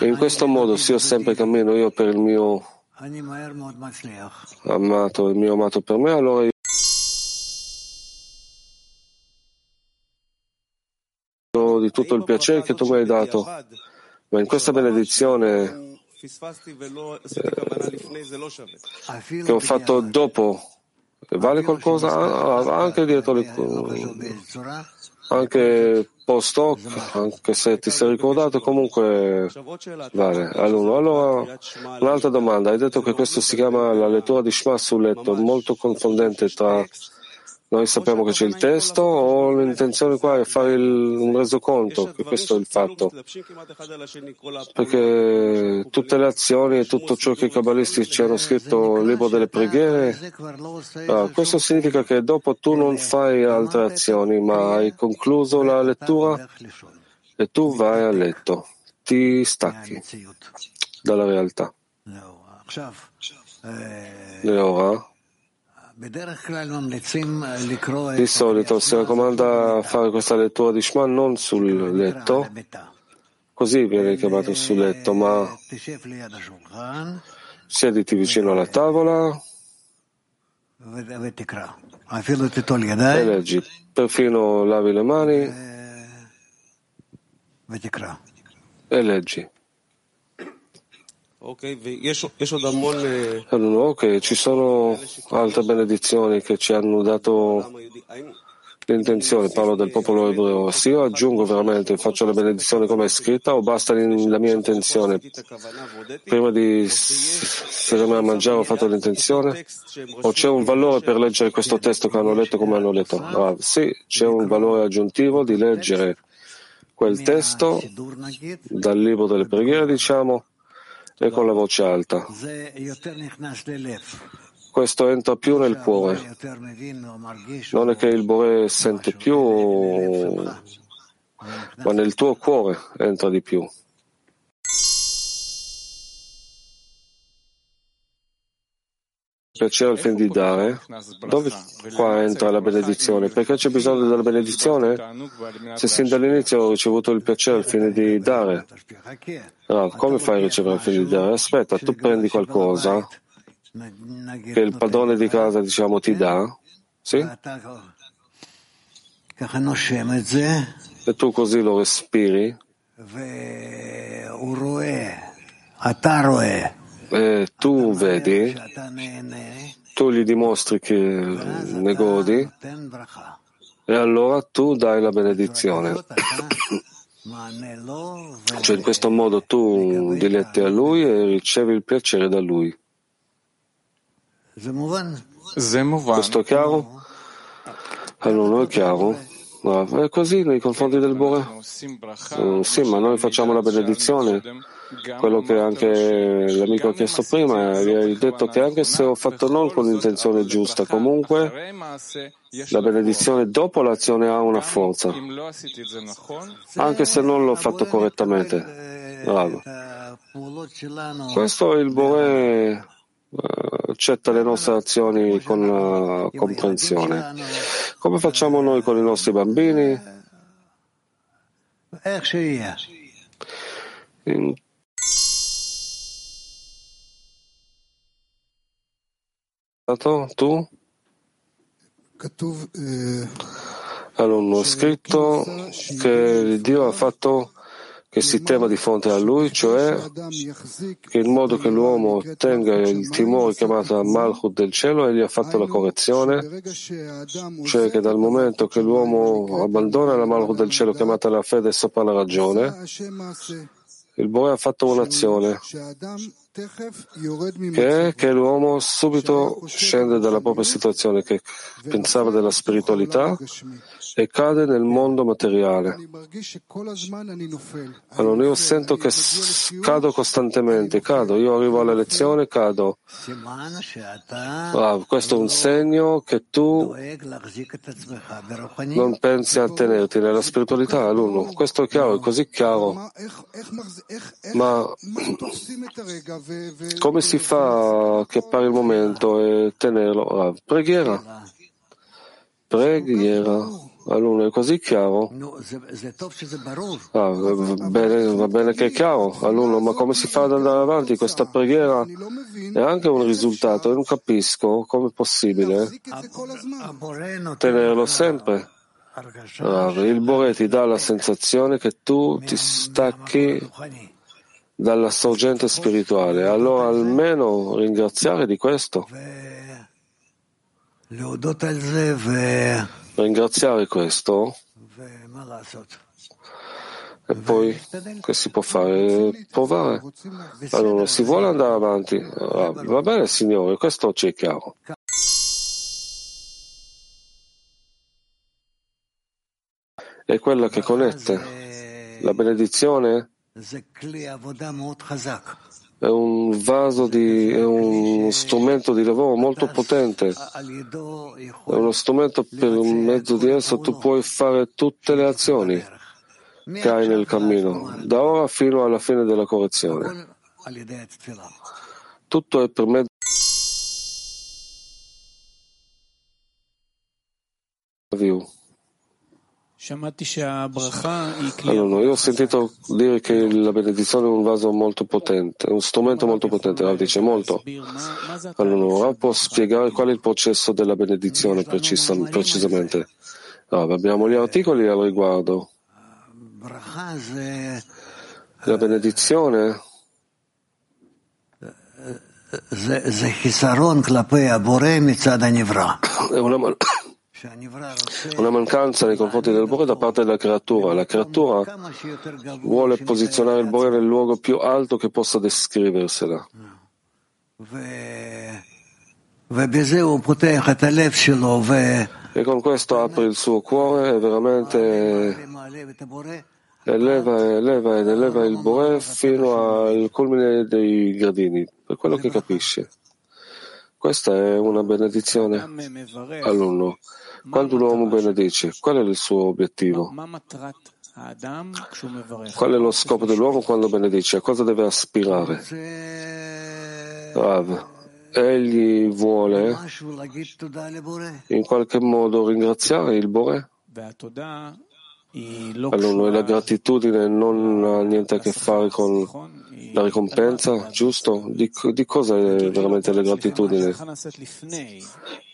In questo modo, se io sempre cammino io per il mio amato, il mio amato per me, allora io di tutto il piacere che tu mi hai dato. Ma in questa benedizione eh, che ho fatto dopo, vale qualcosa? Anche dietro le anche post hoc, anche se ti sei ricordato, comunque vale. Allora, allora, un'altra domanda. Hai detto che questo si chiama la lettura di Shema sul letto, molto confondente tra noi sappiamo che c'è il testo o l'intenzione qua è fare il, un resoconto, che questo è il fatto. Perché tutte le azioni e tutto ciò che i cabalisti ci hanno scritto nel libro delle preghiere, ah, questo significa che dopo tu non fai altre azioni, ma hai concluso la lettura e tu vai a letto, ti stacchi dalla realtà. E ora di solito si raccomanda a fare questa lettura di Shema non sul letto, così viene chiamato sul letto, ma siediti vicino alla tavola e leggi, perfino lavi le mani e leggi. Ok, ci sono altre benedizioni che ci hanno dato l'intenzione, parlo del popolo ebreo. Se io aggiungo veramente, faccio la benedizione come è scritta o basta la mia intenzione? Prima di sedermi a mangiare ho fatto l'intenzione? O c'è un valore per leggere questo testo che hanno letto come hanno letto? Ah, sì, c'è un valore aggiuntivo di leggere quel testo dal libro delle preghiere, diciamo, e con la voce alta. Questo entra più nel cuore. Non è che il Bore sente più, ma nel tuo cuore entra di più. Piacere al fin di dare, dove qua entra la benedizione? Perché c'è bisogno della benedizione? Se sin dall'inizio ho ricevuto il piacere al fine di dare, allora, come fai a ricevere al fine di dare? Aspetta, tu prendi qualcosa che il padrone di casa, diciamo, ti dà, sì? E tu così lo respiri e tu vedi, tu gli dimostri che ne godi e allora tu dai la benedizione. Cioè in questo modo tu diletti a lui e ricevi il piacere da lui. Questo è chiaro? Allora, non è chiaro? È così nei confronti del Bore? Sì, ma noi facciamo la benedizione. Quello che anche l'amico ha chiesto prima, gli hai detto che anche se ho fatto non con l'intenzione giusta, comunque la benedizione dopo l'azione ha una forza, anche se non l'ho fatto correttamente. Bravo. Questo è il Bore eh, accetta le nostre azioni con comprensione. Come facciamo noi con i nostri bambini? In... Tu? Allora, ho scritto che Dio ha fatto che si tema di fronte a lui, cioè che il modo che l'uomo ottenga il timore chiamato Malchut del cielo, egli ha fatto la correzione, cioè che dal momento che l'uomo abbandona la Malchut del cielo chiamata la fede sopra la ragione, il Bore ha fatto un'azione che è? Che l'uomo subito scende dalla propria situazione che pensava della spiritualità e cade nel mondo materiale. Allora io sento che cado costantemente, cado, io arrivo alla lezione, cado. Ah, questo è un segno che tu non pensi a tenerti nella spiritualità, alunno. Questo è chiaro, è così chiaro. Ma come si fa che appare il momento e tenerlo? Ah, preghiera. Preghiera. Allora è così chiaro? Ah, va, bene, va bene che è chiaro, allora, ma come si fa ad andare avanti? Questa preghiera è anche un risultato, io non capisco come è possibile tenerlo sempre. Ah, il Bore ti dà la sensazione che tu ti stacchi dalla sorgente spirituale, allora almeno ringraziare di questo ringraziare questo e poi che si può fare? Provare. Allora, si vuole andare avanti. Va bene, Signore, questo ci è chiaro. È quella che connette la benedizione è un vaso di, è uno strumento di lavoro molto potente, è uno strumento per mezzo di esso tu puoi fare tutte le azioni che hai nel cammino, da ora fino alla fine della correzione. Tutto è per mezzo view. Allora, io ho sentito dire che la benedizione è un vaso molto potente, un strumento molto potente. Rav dice molto. Allora, Rav può spiegare qual è il processo della benedizione precisa, precisamente. Rav, abbiamo gli articoli al riguardo. La benedizione è una, una mancanza nei confronti del Bore da parte della creatura. La creatura vuole posizionare il Bore nel luogo più alto che possa descriversela. E con questo apre il suo cuore e veramente eleva, eleva ed eleva il Bore fino al culmine dei gradini, per quello che capisce. Questa è una benedizione all'uno. Quando l'uomo benedice, qual è il suo obiettivo? Qual è lo scopo dell'uomo quando benedice? A cosa deve aspirare? Rav, egli vuole in qualche modo ringraziare il Bore? Allora, la gratitudine non ha niente a che fare con la ricompensa, giusto? Di, di cosa è veramente la gratitudine?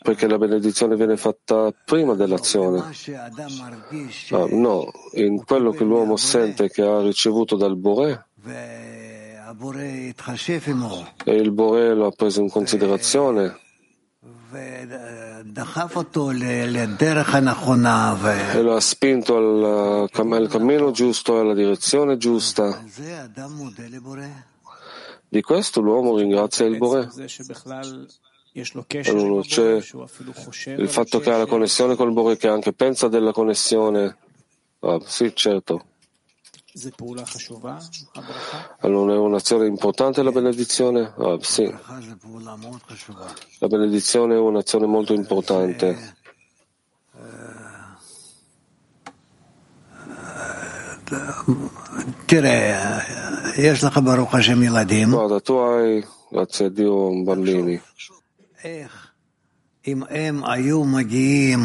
Perché la benedizione viene fatta prima dell'azione. Ah, no, in quello che l'uomo sente che ha ricevuto dal Bore e il Bore lo ha preso in considerazione e lo ha spinto al, al cammino giusto, alla direzione giusta. Di questo l'uomo ringrazia il Bore. C'è il fatto che ha la connessione con il Bore, che anche pensa della connessione. Ah, sì, certo. Allora è un'azione importante la benedizione? Ah, sì. La benedizione è un'azione molto importante. Guarda, tu hai, grazie a Dio, bambini. אם הם היו מגיעים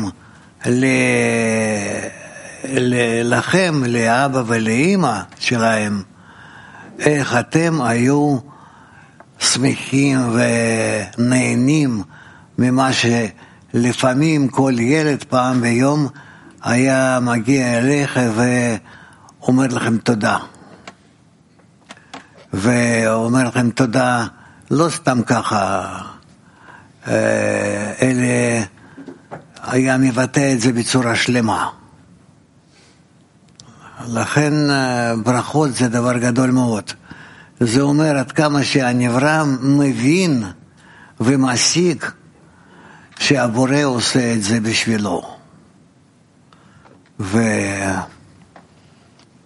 לכם, לאבא ולאימא שלהם, איך אתם היו שמחים ונהנים ממה שלפעמים כל ילד פעם ביום היה מגיע אליך ואומר לכם תודה. ואומר לכם תודה לא סתם ככה, אלא היה מבטא את זה בצורה שלמה. לכן ברכות זה דבר גדול מאוד. זה אומר עד כמה שהנברא מבין ומעסיק שהבורא עושה את זה בשבילו. ו...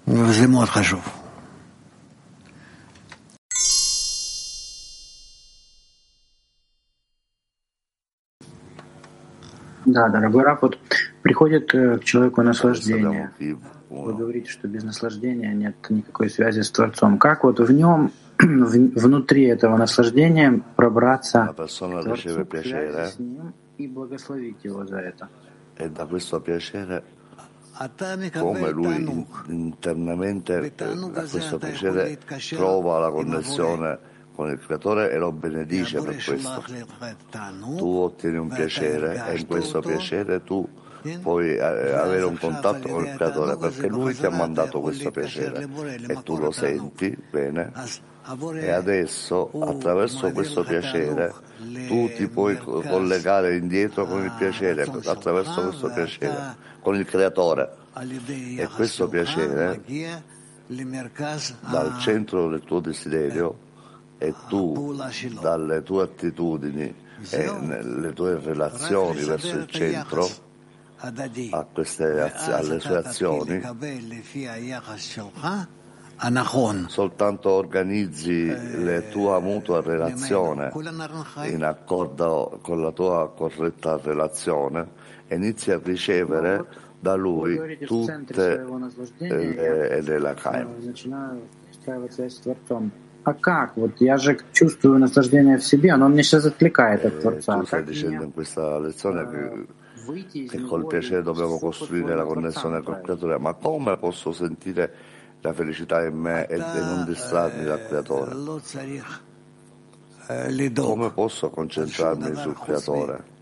וזה מאוד חשוב. Да, дорогой Рапот, приходит к человеку наслаждение. Вы говорите, что без наслаждения нет никакой связи с Творцом. Как вот в нем, внутри этого наслаждения пробраться к Творцу, связи с Ним и благословить Его за это? E da questo piacere, come lui internamente da questo piacere trova la connessione con il creatore e lo benedice per questo. Tu ottieni un piacere e in questo piacere tu puoi avere un contatto con il creatore perché lui ti ha mandato questo piacere e tu lo senti bene e adesso attraverso questo piacere tu ti puoi collegare indietro con il piacere attraverso questo piacere con il creatore e questo piacere dal centro del tuo desiderio e tu dalle tue attitudini e nelle tue relazioni verso il centro queste, alle sue azioni soltanto organizzi la tua mutua relazione in accordo con la tua corretta relazione e inizi a ricevere da lui tutte le, le lakaim. А как? Вот я же чувствую наслаждение в себе, оно мне сейчас отвлекает от Творца. Tu che, col piacere dobbiamo costruire la connessione col creatore, ma come posso sentire la felicità in me e, non distrarmi dal creatore? Come posso concentrarmi sul creatore?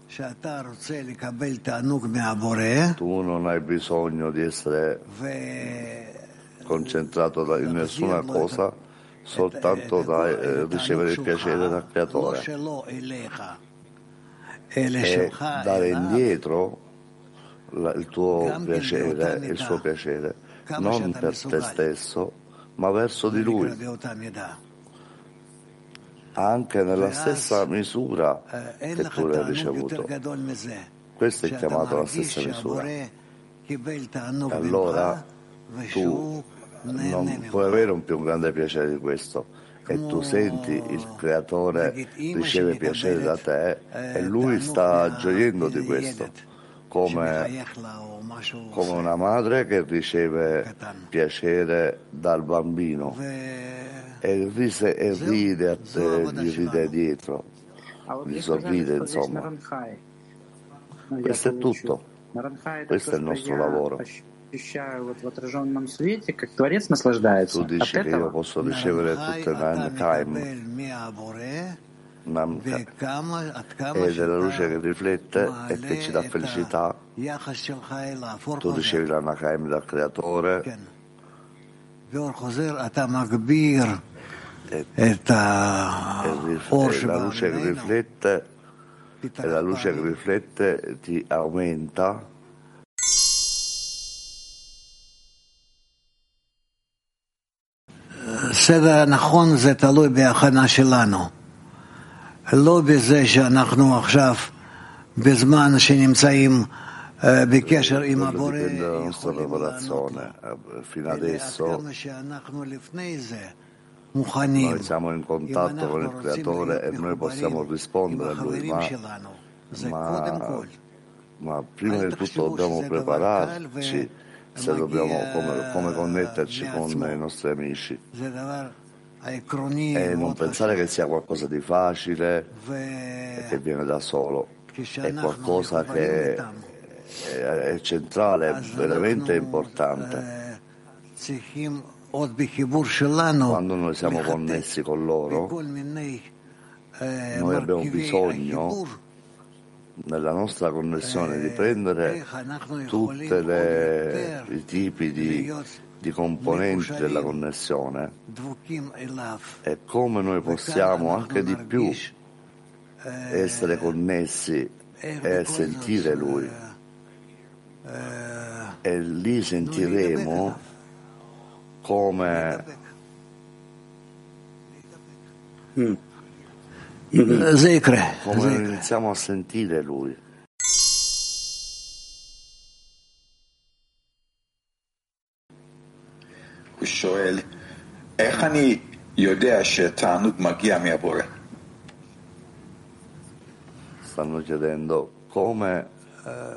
Tu non hai bisogno di essere concentrato in nessuna cosa soltanto da eh, ricevere il piacere dal creatore e dare indietro il tuo piacere il suo piacere non per te stesso ma verso di lui. anche nella stessa misura che tu l'hai ricevuto. questo è chiamato la stessa misura. E allora tu non puoi avere un più grande piacere di questo e tu senti il creatore riceve piacere da te e lui sta gioiendo di questo come, come una madre che riceve piacere dal bambino e, rise, e ride a te, gli ride dietro gli sorride insomma. Questo è tutto. Questo è il nostro lavoro ощущаю вот в отраженном свете, как Творец наслаждается. Tu dici che io posso ricevere tutte le time e della luce che riflette e che ci dà felicità. Tu ricevi la Nakaim dal Creatore e, e la luce che riflette e la luce che riflette ti aumenta הסדר הנכון זה תלוי בהכנה שלנו. לא בזה שאנחנו עכשיו, בזמן שנמצאים בקשר עם הבורא, יכולים לענות לו. עד כמה שאנחנו לפני זה Noi siamo in contatto con il Creatore e noi possiamo rispondere a Lui, ma, ma, ma prima di tutto dobbiamo prepararci se dobbiamo come, come connetterci con i nostri amici. e non pensare che sia qualcosa di facile e che viene da solo, è qualcosa che è, è centrale, è veramente importante. Quando noi siamo connessi con loro, noi abbiamo bisogno nella nostra connessione di prendere tutti i tipi di, di, componenti della connessione e come noi possiamo anche di più essere connessi e sentire Lui. E lì sentiremo come mm. come iniziamo a sentire lui. הוא שואל, איך אני יודע שהתענוג מגיע מהבורא? Stanno chiedendo come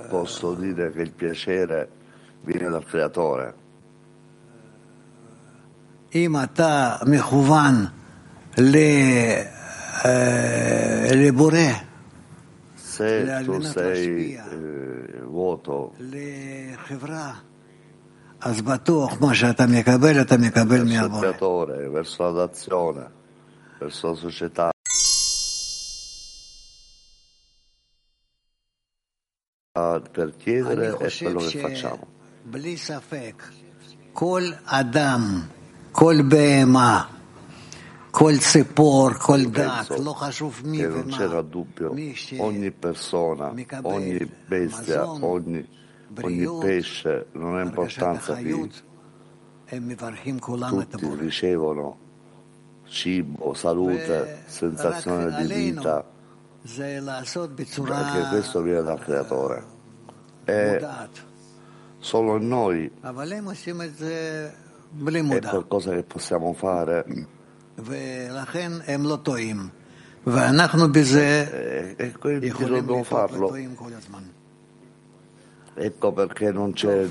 posso dire che il piacere viene dal creatore. אם אתה מכוון לבורא, se tu sei eh, vuoto, verso il creatore, verso l'azione, verso la società. Ah, per chiedere è quello che facciamo. Col Adam, col Behemah penso che non c'era dubbio, ogni persona, ogni bestia, ogni, ogni pesce, non ha importanza di tutti ricevono cibo, salute, sensazione di vita, perché questo viene dal Creatore. E solo noi è qualcosa che possiamo fare. E quindi non farlo. Ecco perché non c'è